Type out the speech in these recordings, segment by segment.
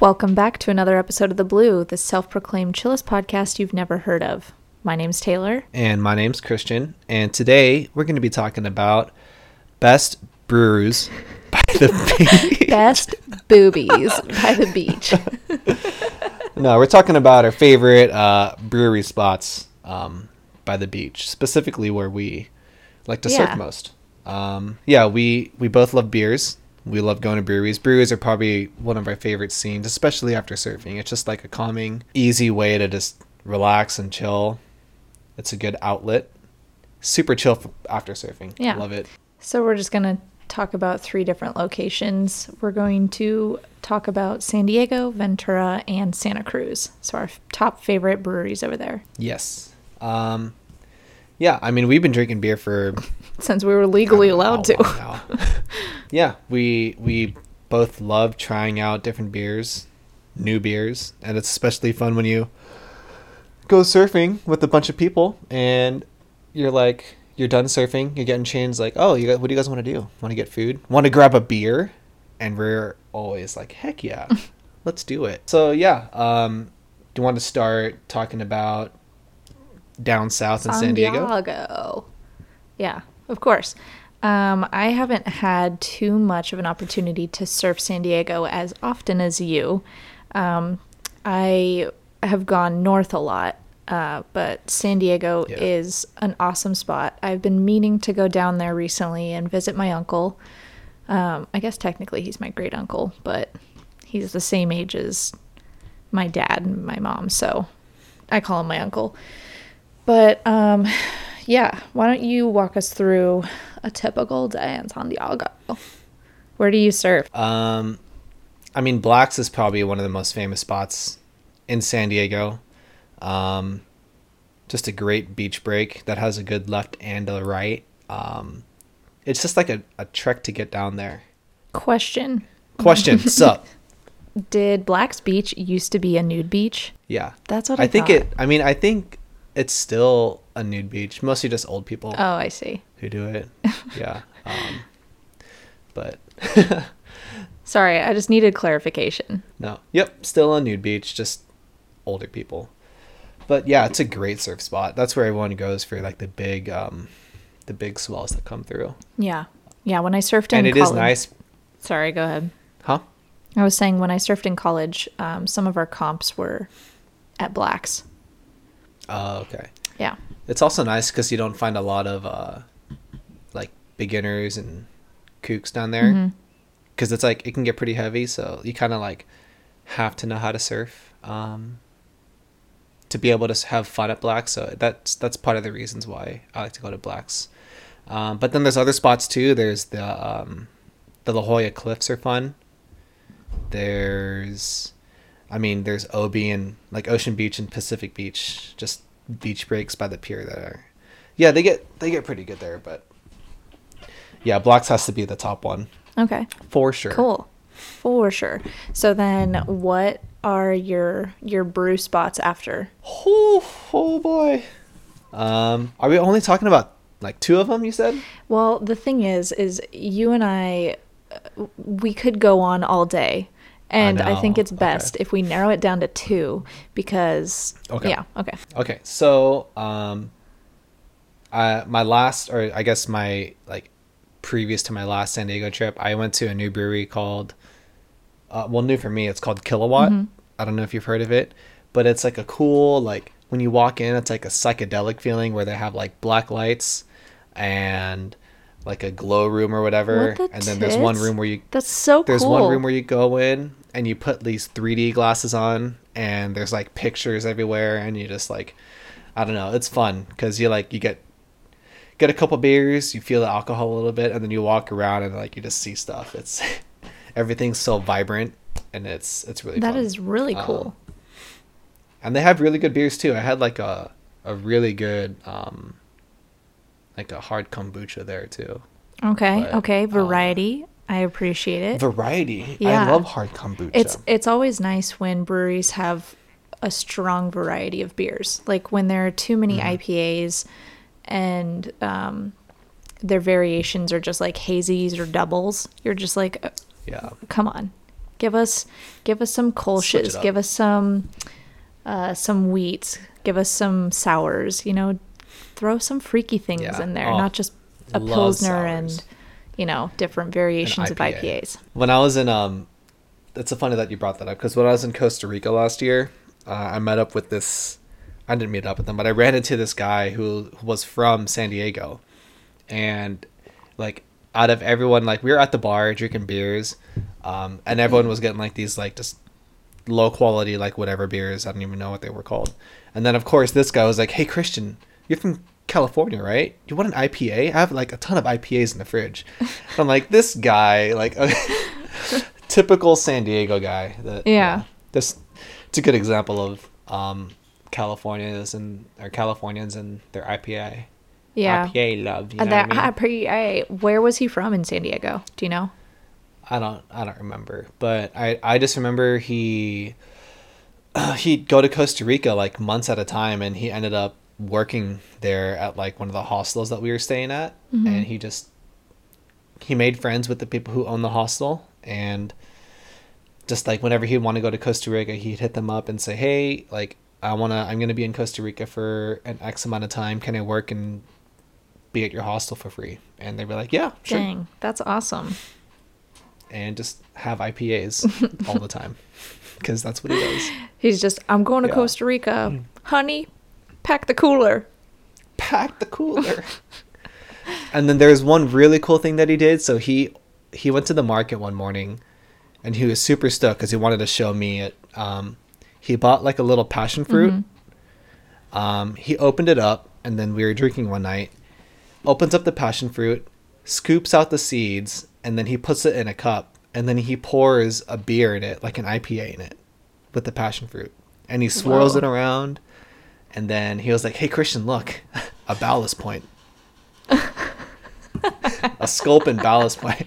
Welcome back to another episode of The Blue, the self proclaimed chillest podcast you've never heard of. My name's Taylor. And my name's Christian. And today we're going to be talking about best brews by the beach. Best boobies by the beach. no, we're talking about our favorite uh, brewery spots um, by the beach, specifically where we like to Yeah. surf most. Um, yeah, we, we both love beers. We love going to breweries. Breweries are probably one of our favorite scenes, especially after surfing. It's just like a calming, easy way to just relax and chill. It's a good outlet. Super chill f- after surfing. Yeah. Love it. So, we're just going to talk about three different locations. We're going to talk about San Diego, Ventura, and Santa Cruz. So, our top favorite breweries over there Yes. Um, yeah, I mean, we've been drinking beer for since we were legally know allowed to. yeah, we we both love trying out different beers, new beers, and it's especially fun when you go surfing with a bunch of people and you're like you're done surfing, you're getting changed like, "Oh, you guys, what do you guys want to do? Want to get food? Want to grab a beer?" And we're always like, "Heck yeah. Let's do it." So, yeah, um do you want to start talking about down south in San Diego? Diego. Yeah, of course. Um, I haven't had too much of an opportunity to surf San Diego as often as you. Um, I have gone north a lot, uh, but San Diego Yeah. is an awesome spot. I've been meaning to go down there recently and visit my uncle. Um, I guess technically he's my great uncle, but he's the same age as my dad and my mom, so I call him my uncle. But um, yeah, why don't you walk us through a typical day in San Diego? Where do you surf? Um, I mean, Black's is probably one of the most famous spots in San Diego. Um, just a great beach break that has a good left and a right. Um, it's just like a, a trek to get down there. Question: Question, sup? Did Black's Beach used to be a nude beach? Yeah, That's what I, I think thought. it. I mean, I think it's still a nude beach. Mostly just old people Oh, I see. who do it. Yeah. Um, but Sorry, I just needed clarification. No. Yep, still a nude beach, just older people. But yeah, it's a great surf spot. That's where everyone goes for like the big um the big swells that come through. Yeah, yeah. When I surfed in and it is college, nice. Sorry, go ahead. Huh? I was saying when I surfed in college, um, some of our comps were at Black's. Oh, okay. Yeah. It's also nice cuz you don't find a lot of uh like beginners and kooks down there Mhm. cuz it's like it can get pretty heavy, so you kind of like have to know how to surf um to be able to have fun at Black. So that's that's part of the reasons why I like to go to Blacks. Um, but then there's other spots too. There's the um, the La Jolla Cliffs are fun. There's, I mean, there's OB and like Ocean Beach and Pacific Beach, just beach breaks by the pier that are, yeah, they get they get pretty good there. But yeah, Blacks has to be the top one Okay. for sure. Cool. For sure. So then what are your your brew spots after? Oh, oh boy. Um, are we only talking about like two of them? You said. Well, the thing is is you and I uh, we could go on all day. And I, think it's best if we narrow it down to two because Okay. yeah, okay. Okay, so um, I my last, or I guess my like previous to my last San Diego trip, I went to a new brewery called, uh, well, new for me, it's called Kilowatt. I don't know if you've heard of it, but it's like a cool like when you walk in, it's like a psychedelic feeling where they have like black lights and like a glow room or whatever, What the and then there's one room where you That's so there's cool. one room where you go in and you put these 3D glasses on, and there's like pictures everywhere, and you just like, I don't know, it's fun because you like you get get a couple beers, you feel the alcohol a little bit, and then you walk around and like you just see stuff. It's everything's so vibrant, and it's it's really That fun. is really Um, cool. and they have really good beers too. I had like a a really good um like a hard kombucha there too. okay. but, okay. uh, Variety. I appreciate it. Variety. Yeah. I love hard kombucha. It's it's always nice when breweries have a strong variety of beers. Like when there are too many Mm-hmm. IPAs and um, their variations are just like hazies or doubles. You're just like, uh, yeah. come on, Give us give us some Switch kolsches. it up. Give us some uh, some wheats. Give us some sours. You know, throw some freaky things Yeah. in there, Oh, not just a pilsner and sours. You know different variations of IPAs. When I was in um, it's a funny that you brought that up because when I was in Costa Rica last year, uh, I met up with this. I didn't meet up with them, but I ran into this guy who was from San Diego, and like out of everyone, like we were at the bar drinking beers, um, and everyone was getting like these like just low quality like whatever beers. I don't even know what they were called. And then of course this guy was like, "Hey Christian, you're from California, right? You want an IPA? I have like a ton of IPAs in the fridge." I'm like, "This guy, like a typical San Diego guy." That, Yeah. This it's a good example of um Californians and or Californians and their IPA. Yeah. IPA love. You And that I mean? IPA, where was he from in San Diego? Do you know? I don't I don't remember, but I I just remember he he'd go to Costa Rica like months at a time, and he ended up working there at like one of the hostels that we were staying at, mm-hmm. and he just he made friends with the people who own the hostel, and just like whenever he'd want to go to Costa Rica, he'd hit them up and say, "Hey, like I wanna I'm gonna be in Costa Rica for an X amount of time. Can I work and be at your hostel for free?" And they'd be like, "Yeah, sure." Dang, that's awesome. and just have IPAs all the time because that's what he does. He's just, I'm going to Yeah. Costa Rica. Mm. Honey, pack the cooler. Pack the cooler. and then there's one really cool thing that he did. So he he went to the market one morning, and he was super stoked because he wanted to show me it. Um, he bought like a little passion fruit. Um, he opened it up, and then we were drinking one night. Opens up the passion fruit, scoops out the seeds, and then he puts it in a cup, and then he pours a beer in it, like an IPA in it, with the passion fruit, and he swirls Whoa. it around, and then he was like, "Hey Christian, look, a ballast point, a sculpin ballast point."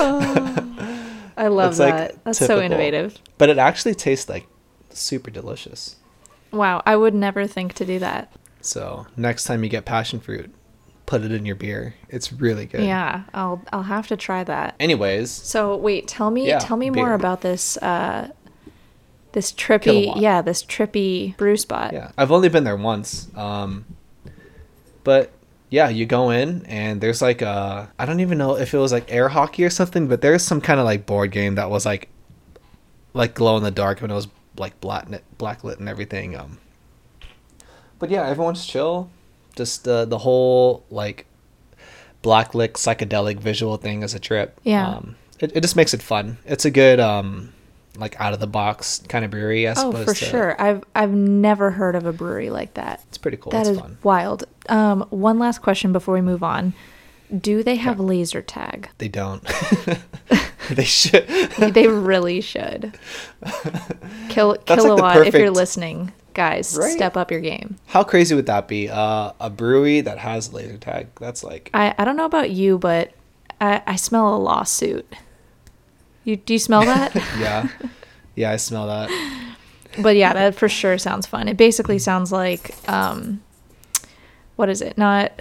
I love It's, like, that. That's so innovative. but it actually tastes like super delicious. Wow, I would never think to do that. So next time you get passion fruit, put it in your beer. It's really good. Yeah, I'll I'll have to try that. Anyways, So wait, tell me Yeah, tell me more about this uh this trippy yeah, this trippy brew spot. yeah, I've only been there once. Um, but yeah, you go in and there's like a I don't even know if it was like air hockey or something, but there's some kind of like board game that was like like glow in the dark when it was like black blacklit and everything. Um, but yeah, everyone's chill. Just uh, the whole like blacklit psychedelic visual thing as a trip. Yeah. Um, it, it just makes it fun. It's a good um like out of the box kind of brewery. As Oh, for to, sure. I've I've never heard of a brewery like that. It's pretty cool. That it's is fun. wild. Um, one last question before we move on. Do they have Yeah. laser tag? They don't. they should. they really should. Kill, That's like kilowatt, if you're listening, guys, Right? step up your game. How crazy would that be? Uh, a brewery that has laser tag. That's like I, I don't know about you, but I, I smell a lawsuit. You do you smell that? yeah, yeah. I smell that. but yeah, that for sure sounds fun. It basically sounds like um, what is it? Not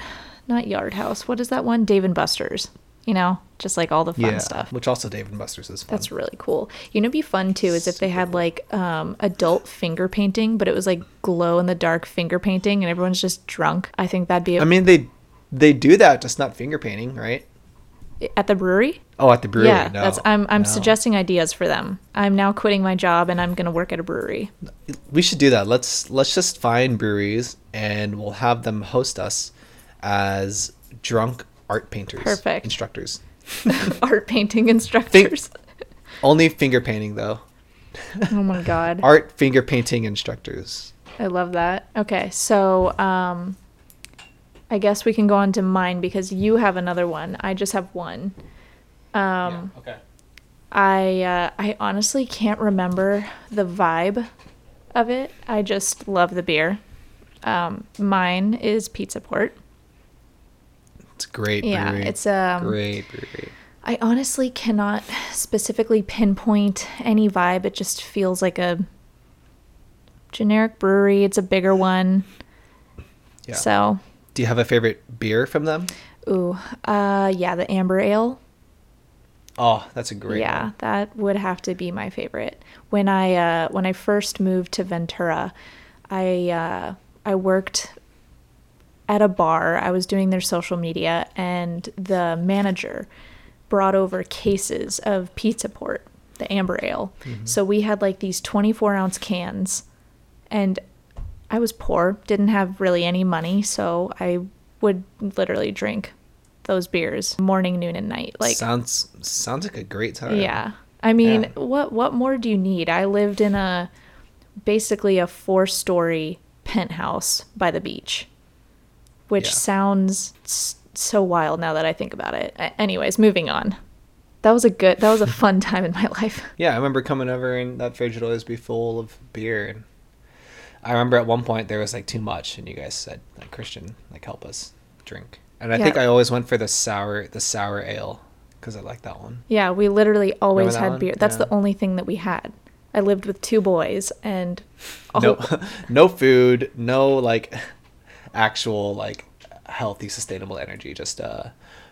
not Yard House. What is that one? Dave and Buster's. You know, just like all the fun yeah, stuff. which also Dave and Buster's is fun. That's really cool. You know, be fun too is if they had like um, adult finger painting, but it was like glow in the dark finger painting, and everyone's just drunk. I think that'd be a, I mean, they they do that, just not finger painting, right? At the brewery. Oh, at the brewery. yeah, no, that's I'm I'm no. suggesting ideas for them. I'm now quitting my job and I'm gonna work at a brewery. We should do that. Let's let's just find breweries and we'll have them host us as drunk art painters, Perfect. instructors. Art painting instructors. Only finger painting though. oh my god. Art finger painting instructors. I love that. Okay, so um, I guess we can go on to mine because you have another one. I just have one. Um, okay. I uh, I honestly can't remember the vibe of it. I just love the beer. Um, mine is Pizza Port. It's a great Yeah, brewery. it's um. great brewery. I honestly cannot specifically pinpoint any vibe. It just feels like a generic brewery. It's a bigger one. Yeah. So, Do you have a favorite beer from them? ooh, uh, yeah, the amber ale. Oh, that's a great yeah, one. that would have to be my favorite. When I uh, when I first moved to Ventura, I uh, I worked at a bar. I was doing their social media, and the manager brought over cases of Pizza Port, the amber ale. So we had like these 24 ounce cans, and I was poor, didn't have really any money, so I would literally drink those beers morning, noon, and night. Like sounds sounds like a great time. yeah. I mean, Yeah. what what more do you need? I lived in a basically a four-story penthouse by the beach, which Yeah. sounds so wild now that I think about it. Anyways, moving on. That was a good that was a fun time in my life. Yeah, I remember coming over and that fridge would always be full of beer. And I remember at one point there was like too much, and you guys said like Christian, like help us drink. And I think I always went for the sour, the sour ale, because I like that one. Yeah, we literally always had one? beer. That's Yeah. the only thing that we had. I lived with two boys and all, No, no food, no like actual like healthy, sustainable energy. Just uh,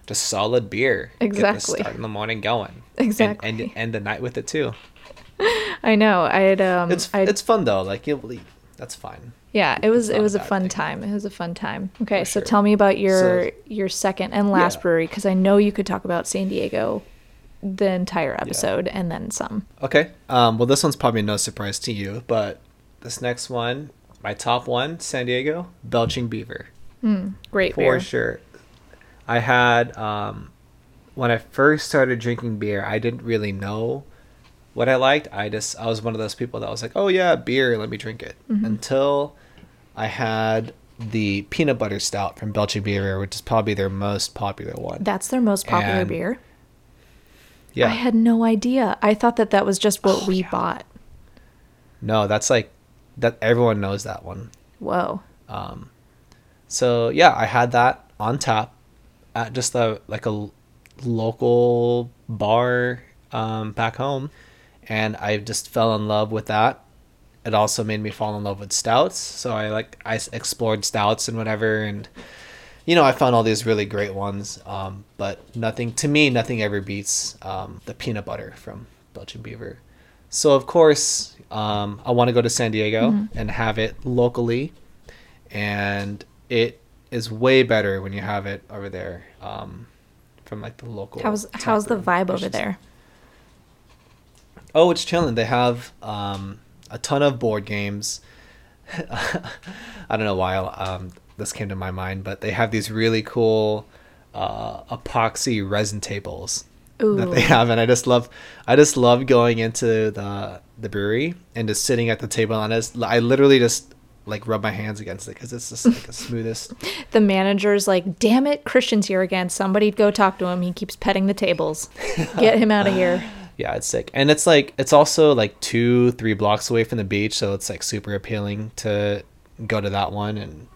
just solid beer. Get the Exactly. start in the morning going. Exactly. And, end the night with it too. I know. I had um It's I it's fun though. Like you'll that's fine. Yeah, it was it was a a fun thing. time. It was a fun time. Okay, For so sure. tell me about your So- your second and last Yeah. brewery because I know you could talk about San Diego the entire episode and then some. Okay. Um, well, this one's probably no surprise to you, but this next one, my top one, San Diego, Belching Beaver, Great beer. for beer. sure. I had um, when I first started drinking beer, I didn't really know what I liked. I just I was one of those people that was like, oh yeah, beer, let me drink it. Mm-hmm. Until I had the peanut butter stout from Belching Beaver, which is probably their most popular one. That's their most popular And- beer. yeah. I had no idea. I thought that that was just what Oh, we yeah. bought. no, that's like that. Everyone knows that one. Whoa. Um, so yeah, I had that on tap at just a like a local bar um, back home, and I just fell in love with that. It also made me fall in love with stouts. So I like I explored stouts and whatever, and you know I found all these really great ones. Um, but nothing to me, nothing ever beats um, the peanut butter from Belching Beaver. So of course, um, I want to go to San Diego and have it locally, and it is way better when you have it over there um, from like the local. How's how's the vibe over there? Oh, it's chilling. They have um, a ton of board games. I don't know why um, this came to my mind, but they have these really cool uh, epoxy resin tables that they have, and I just love. I just love going into the the brewery and just sitting at the table, and I, just, I literally just like rub my hands against it because it's just like the smoothest. The manager's like, "Damn it, Christian's here again. Somebody go talk to him. He keeps petting the tables. Get him out of here." Yeah, it's sick. And it's like it's also like two, three blocks away from the beach, so it's like super appealing to go to that one and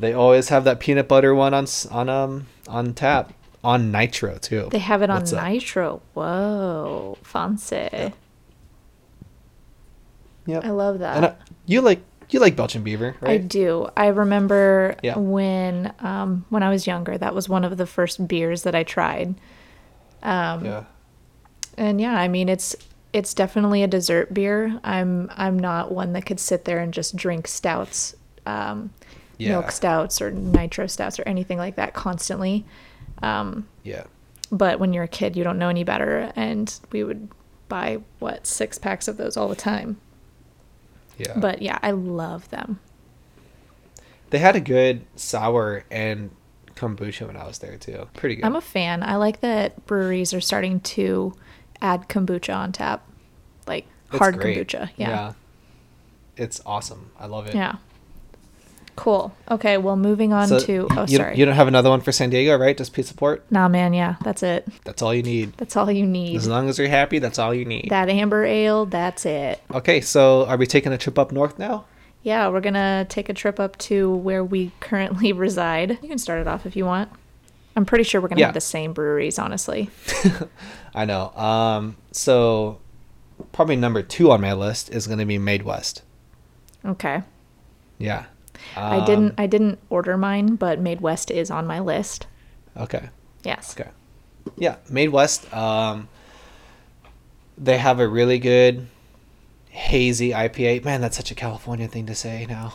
they always have that peanut butter one on on um on tap on nitro too. They have it on What's up? Nitro. Whoa, fancy. Yep. I love that. And I, you like you like Belching Beaver, right? I do. I remember Yeah. when um, when I was younger, that was one of the first beers that I tried. Um, yeah. And yeah, I mean it's it's definitely a dessert beer. I'm I'm not one that could sit there and just drink stouts, um, Yeah. milk stouts or nitro stouts or anything like that constantly. Um, Yeah. but when you're a kid, you don't know any better, and we would buy what six packs of those all the time. Yeah. But yeah, I love them. they had a good sour and kombucha when I was there too. Pretty good. I'm a fan. I like that breweries are starting to add kombucha on tap, like It's hard great. kombucha. Yeah. It's awesome. I love it. yeah, Cool. Okay. Well, moving on So to. Oh, you, sorry. You don't have another one for San Diego, right? Just pizza port. nah, man. Yeah, that's it. That's all you need. That's all you need. As long as you're happy, that's all you need. That amber ale. That's it. Okay, so are we taking a trip up north now? Yeah, we're gonna take a trip up to where we currently reside. You can start it off if you want. I'm pretty sure we're gonna Yeah. have the same breweries, honestly. I know. Um, so probably number two on my list is going to be Made West. Okay. Yeah. I Um, didn't. I didn't order mine, but Made West is on my list. Okay. Yes. Okay. yeah, Made West. Um, they have a really good hazy IPA. Man, that's such a California thing to say now.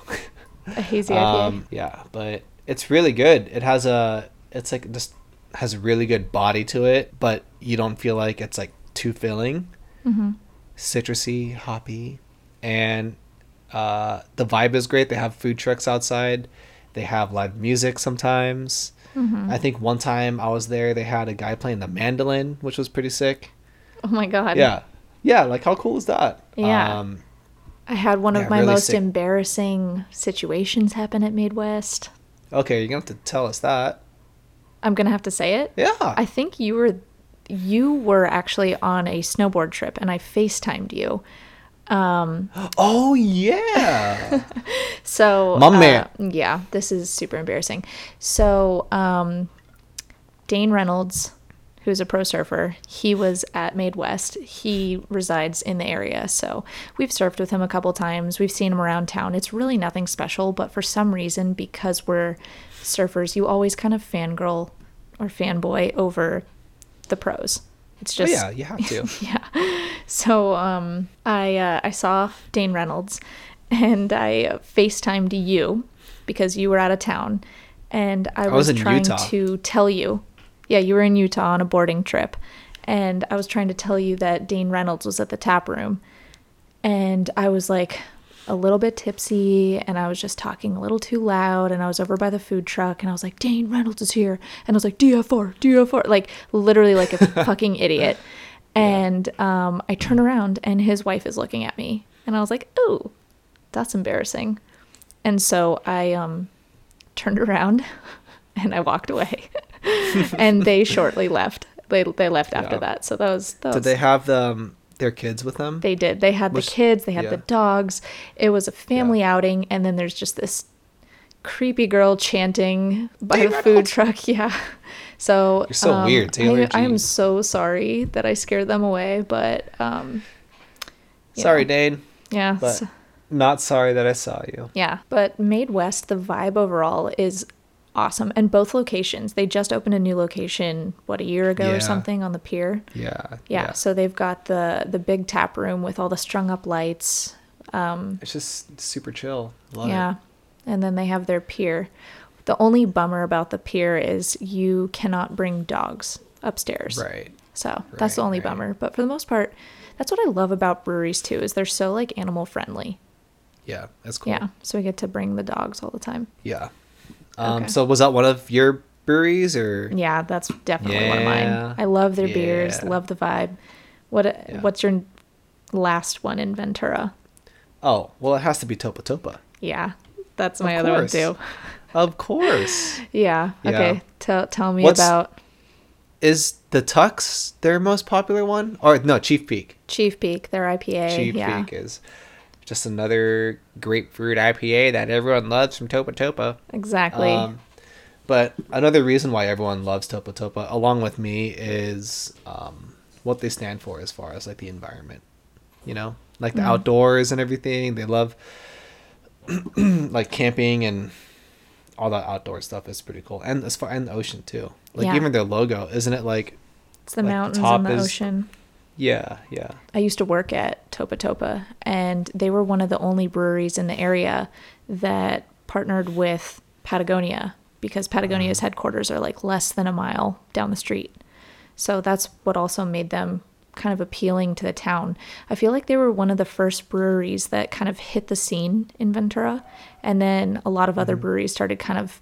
A hazy IPA. Um, yeah, but it's really good. It has a, it's like just has a really good body to it, but you don't feel like it's like too filling. hmm Citrusy, hoppy, and uh, the vibe is great. They have food trucks outside. They have live music sometimes. hmm I think one time I was there, they had a guy playing the mandolin, which was pretty sick. Oh my god. Yeah, yeah. Like how cool is that? Yeah. Um, I had one of my really most sick. embarrassing situations happen at Made West. Okay, you're gonna have to tell us that. I'm gonna have to say it. Yeah. I think you were you were actually on a snowboard trip and I FaceTimed you. Um oh yeah. so My uh, man. yeah, this is super embarrassing. So um Dane Reynolds, who's a pro surfer, he was at Made West. He resides in the area, so we've surfed with him a couple times. We've seen him around town. It's really nothing special, but for some reason, because we're surfers, you always kind of fangirl or fanboy over the pros. It's oh just yeah, you have to. yeah. So um, I uh, I saw Dane Reynolds, and I FaceTimed you because you were out of town, and I was, was trying Utah. to tell you. Yeah, you were in Utah on a boarding trip, and I was trying to tell you that Dane Reynolds was at the tap room, and I was like a little bit tipsy and I was just talking a little too loud and I was over by the food truck and I was like Dane Reynolds is here. And I was like DFR DFR like literally like a fucking idiot. And um, I turn around and his wife is looking at me. And I was like oh that's embarrassing. And so I um turned around and I walked away. And they shortly left. They they left after Yeah. that. So that was that Did was they have um, their kids with them? they did. They had Which- the kids, they had yeah. the dogs. It was a family outing, and then there's just this creepy girl chanting by Dane the food truck. Yeah. So You're so um, weird, Taylor I, I am so sorry that I scared them away, but um, Sorry, know, Dane. Yeah. But not sorry that I saw you. yeah, but Made West, the vibe overall is awesome, and both locations. They just opened a new location what a year ago Yeah. or something on the pier. Yeah. Yeah, so they've got the the big tap room with all the strung up lights. Um, It's just super chill. Love yeah, it. and then they have their pier. The only bummer about the pier is you cannot bring dogs upstairs. Right. So that's the only right. bummer. But for the most part, that's what I love about breweries too. Is they're so like animal friendly. Yeah, that's cool. Yeah, so we get to bring the dogs all the time. Yeah. Um, Okay. So was that one of your breweries or? Yeah, that's definitely one of mine. I love their beers, love the vibe. What Yeah. what's your last one in Ventura? Oh, well, it has to be Topa Topa. Yeah, that's my Of other one too. Of course. Yeah. Yeah. Okay. Tell tell me What's- about Is the Tux their most popular one? Or no, Chief Peak. Chief Peak, their IPA. Chief yeah. Peak is just another grapefruit IPA that everyone loves from Topa Topa. Exactly. Um, but another reason why everyone loves Topa Topa, along with me, is um, what they stand for as far as like the environment. You know, like the Mm. outdoors and everything. They love like camping and all that outdoor stuff is pretty cool, and as far and the ocean too. Like Yeah. even their logo, isn't it? Like it's the like, the mountains top and the is- ocean. Yeah, yeah, I used to work at Topa Topa, and they were one of the only breweries in the area that partnered with Patagonia because Patagonia's headquarters are like less than a mile down the street. So that's what also made them kind of appealing to the town. I feel like they were one of the first breweries that kind of hit the scene in Ventura, and then a lot of other breweries started kind of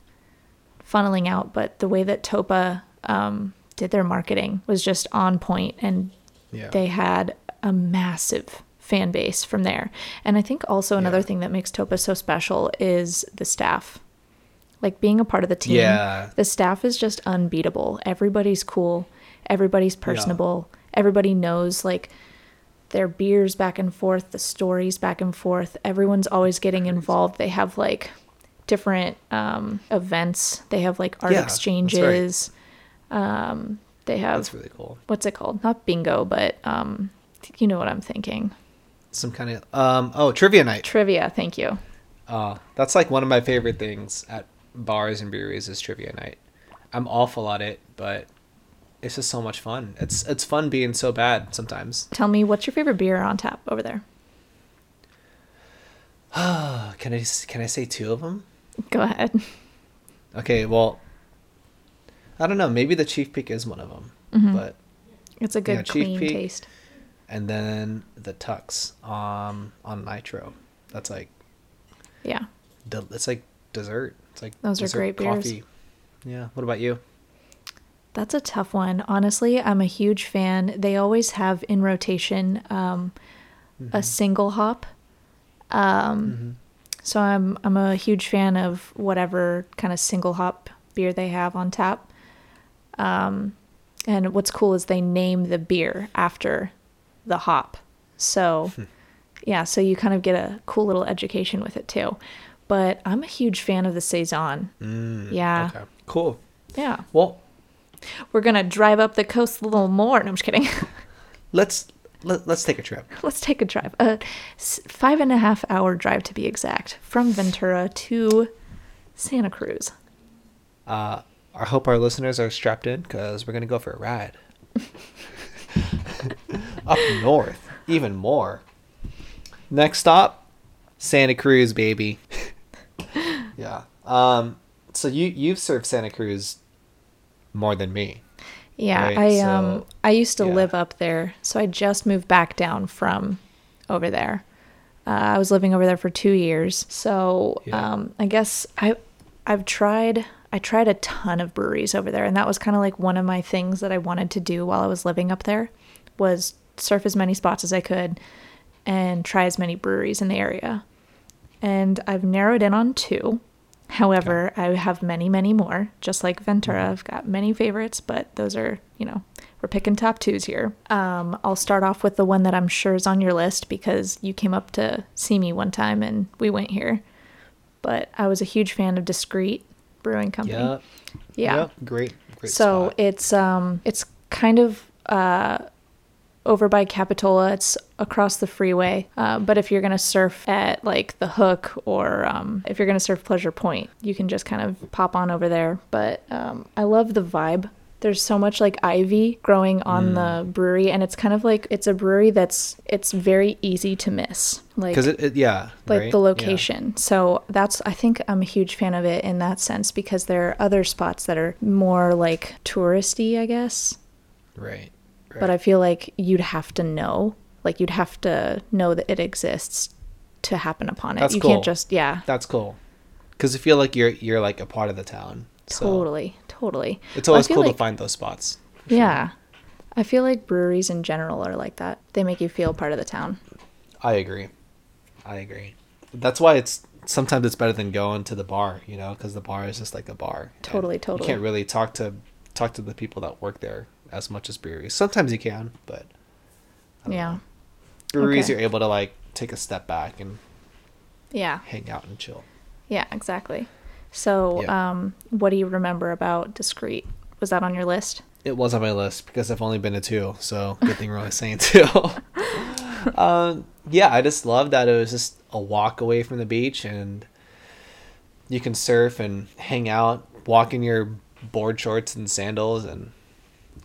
funneling out. But the way that Topa um, did their marketing was just on point, and yeah. they had a massive fan base from there. And I think also another Yeah. thing that makes Topa so special is the staff. Like being a part of the team, Yeah. the staff is just unbeatable. Everybody's cool, everybody's personable, everybody knows like their beers back and forth, the stories back and forth. Everyone's always getting involved. They have like different um, events. They have like art Yeah, that's right. exchanges. Um, they have That's really cool. what's it called? Not bingo, but um, you know what I'm thinking. Some kind of um oh trivia night. Trivia. Thank you. Uh, that's like one of my favorite things at bars and breweries is trivia night. I'm awful at it, but it's just so much fun. It's it's fun being so bad sometimes. Tell me, what's your favorite beer on tap over there? can I can I say two of them? Go ahead. Okay, well, I don't know. Maybe the Chief Peak is one of them, Mhm. but It's a good, Yeah, Chief clean Peak. taste. and then the Tux um on Nitro. That's like Yeah. de- it's like dessert. It's like Those are great beers. Yeah. What about you? That's a tough one. Honestly, I'm a huge fan. They always have in rotation um, Mm-hmm. a single hop. Um, So I'm I'm a huge fan of whatever kind of single hop beer they have on tap. Um, and what's cool is they name the beer after the hop. So yeah, so you kind of get a cool little education with it too. But I'm a huge fan of the saison. Mm, Yeah. Okay. Cool. Yeah, Well, we're gonna drive up the coast a little more. No, I'm just kidding. let's let, let's take a trip. Let's take a drive. A five and a half hour drive to be exact, from Ventura to Santa Cruz. Uh, I hope our listeners are strapped in because we're gonna go for a ride. Up north, even more. Next stop, Santa Cruz, baby. yeah. Um. So you you've served Santa Cruz more than me. Yeah, Right, I so- um I used to yeah. live up there, so I just moved back down from over there. Uh, I was living over there for two years, so Yeah. um I guess I I've tried I tried a ton of breweries over there, and that was kind of like one of my things that I wanted to do while I was living up there was surf as many spots as I could and try as many breweries in the area. And I've narrowed in on two. However, I have many, many more. Just like Ventura, I've got many favorites, but those are, you know, we're picking top twos here. Um, I'll start off with the one that I'm sure is on your list because you came up to see me one time and we went here. But I was a huge fan of Discreet Brewing Company. Yep. Yeah. Yep. Great. Great. So spot. it's um it's kind of uh over by Capitola. It's across the freeway. Uh, but if you're gonna surf at like the Hook or um, if you're gonna surf Pleasure Point, you can just kind of pop on over there. But um, I love the vibe. There's so much like ivy growing on the mm. brewery, and it's kind of like it's a brewery that's it's very easy to miss. Like because it, it yeah like right? the Yeah. location. So that's I think I'm a huge fan of it in that sense because there are other spots that are more like touristy, I guess. Right. right. But I feel like you'd have to know, like you'd have to know that it exists to happen upon it. That's you cool. can't just yeah, That's cool. Because I feel like you're you're like a part of the town. So totally, totally. It's always cool like- to find those spots. Yeah. I feel like breweries in general are like that. They make you feel part of the town. I agree. I agree. That's why it's sometimes it's better than going to the bar, you know, because the bar is just like a bar. Totally, totally. You can't really talk to talk to the people that work there as much as breweries. Sometimes you can, but Yeah. breweries Okay. you're able to like take a step back and Yeah. hang out and chill. Yeah, exactly. So, um, what do you remember about Discreet? Was that on your list? It was on my list because I've only been to two, so good thing we're only saying two. um, yeah, I just love that it was just a walk away from the beach and you can surf and hang out, walk in your board shorts and sandals, and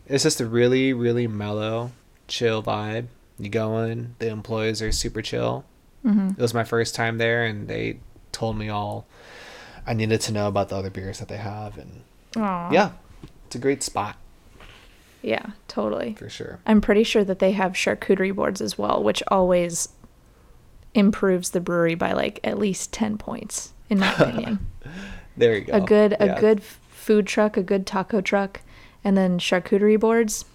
it's just a really, really mellow, chill vibe. You go in, the employees are super chill. Mm-hmm. It was my first time there, and they told me all I needed to know about the other beers that they have, and Aw. yeah, it's a great spot Yeah, totally. for sure. I'm pretty sure that they have charcuterie boards as well, which always improves the brewery by like at least 10 points, in my opinion. There you go. a good a Yeah. good food truck, a good taco truck, and then charcuterie boards,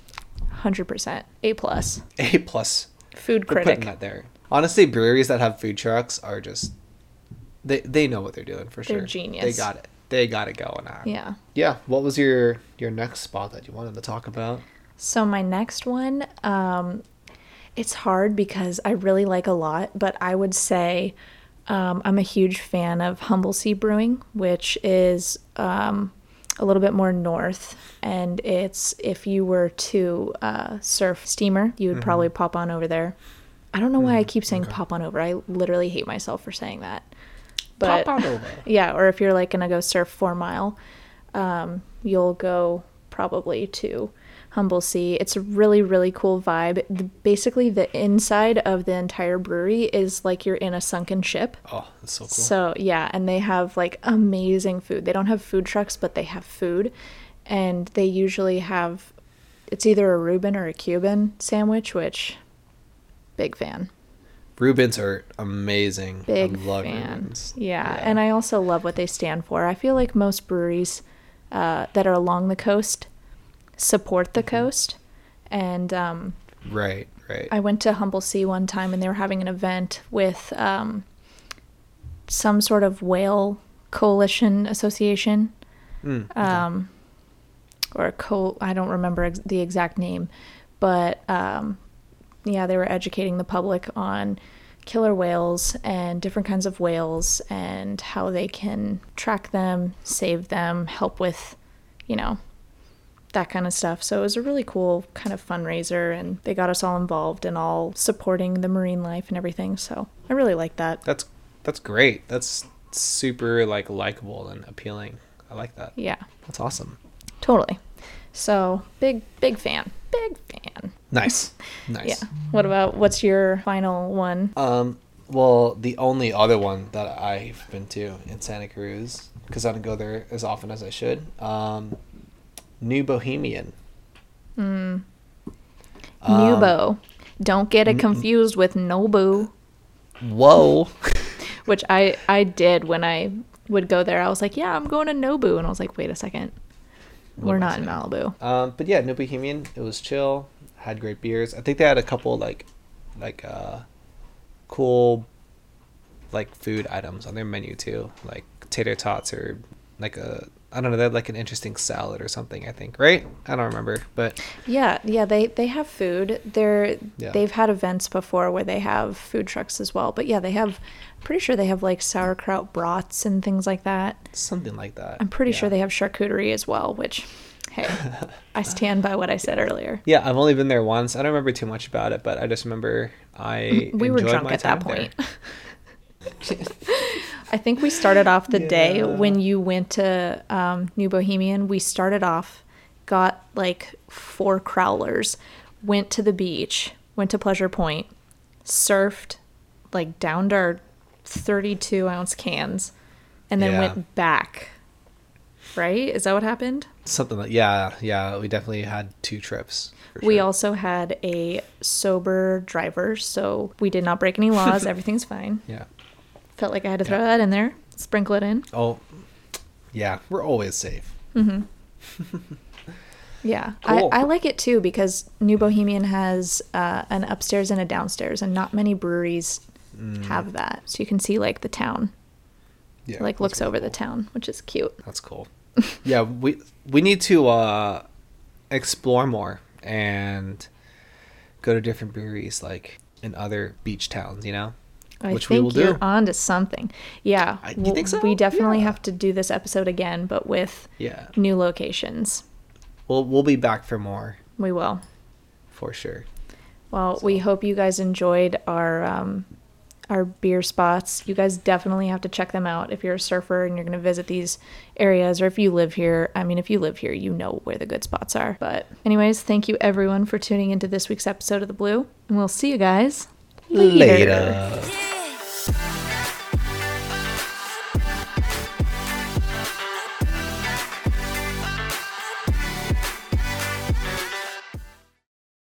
100%. A plus. A plus. Food for putting that there. Honestly, breweries that have food trucks are just they they know what they're doing for They're sure. genius. They got it. They got it going on. Yeah. Yeah. What was your your next spot that you wanted to talk about? So my next one, um, it's hard because I really like a lot, but I would say um, I'm a huge fan of Humble Sea Brewing, which is um, a little bit more north, and it's if you were to uh, surf steamer, you would probably pop on over there. I don't know why I keep saying pop on over. I literally hate myself for saying that. But Pop on over. yeah, or if you're like gonna go surf four mile, um, you'll go probably to Humble Sea. It's a really, really cool vibe. The, basically, the inside of the entire brewery is like you're in a sunken ship. Oh, that's so cool. So, yeah, and they have like amazing food. They don't have food trucks, but they have food. And they usually have it's either a Reuben or a Cuban sandwich, which big fan. Reubens are amazing. Big I love fan. Reubens. Yeah. and I also love what they stand for. I feel like most breweries uh, that are along the coast support the coast, and um, right, right. I went to Humble Sea one time, and they were having an event with um, some sort of whale coalition association, Mm, okay. um, or a co. I don't remember ex- the exact name, but um, yeah, they were educating the public on killer whales and different kinds of whales and how they can track them, save them, help with, you know, that kind of stuff. So it was a really cool kind of fundraiser and they got us all involved and all supporting the marine life and everything. So I really like that. that's that's great. That's super like likable and appealing. I like that. Yeah, That's awesome. totally. So big, big fan. Big fan. Nice. Nice. Yeah. What about what's your final one? Um, well, the only other one that I've been to in Santa Cruz, because I don't go there as often as I should, um, New Bohemian. Um, Nubo. Don't get it confused with Nobu, Whoa. which I I did when I would go there. I was like, yeah, I'm going to Nobu, and I was like, wait a second, we're not in Malibu. Um, but yeah, New Bohemian. It was chill. Had great beers. I think they had a couple like, like uh, cool, like food items on their menu too, like tater tots or like a I don't know. They had like an interesting salad or something. I think right. I don't remember, but Yeah, yeah, they they have food. They're Yeah. they've had events before where they have food trucks as well. But yeah, they have. Pretty sure they have like sauerkraut brats and things like that. something like that. I'm pretty sure they have charcuterie as well. Which, hey, I stand by what I said earlier. Yeah, I've only been there once. I don't remember too much about it, but I just remember I we were drunk my at that point. I think we started off the day when you went to um, New Bohemian. We started off, got like four crowlers, went to the beach, went to Pleasure Point, surfed, like downed our 32 ounce cans, and then Yeah. went back. Right? Is that what happened? Something like yeah, yeah. We definitely had two trips. We sure. also had a sober driver, so we did not break any laws. Everything's fine. yeah. Felt like I had to throw Yeah. that in there, sprinkle it in. Oh, yeah. We're always safe. Yeah, Cool. I, I like it too because New Bohemian has uh, an upstairs and a downstairs, and not many breweries have that. So you can see like the town, Yeah. like looks pretty over the town, which is cute. That's cool. Yeah, we we need to uh, explore more and go to different breweries, like in other beach towns. You know. I Which we think will you're do. on to something. Yeah, I- you think so? we definitely Yeah. have to do this episode again, but with Yeah. new locations. We'll we'll be back for more We will. for sure. Well, we hope you guys enjoyed our um, our beer spots. You guys definitely have to check them out if you're a surfer and you're going to visit these areas, or if you live here. I mean, if you live here, you know where the good spots are. But, anyways, thank you everyone for tuning into this week's episode of The Blue, and we'll see you guys Later. Yeah.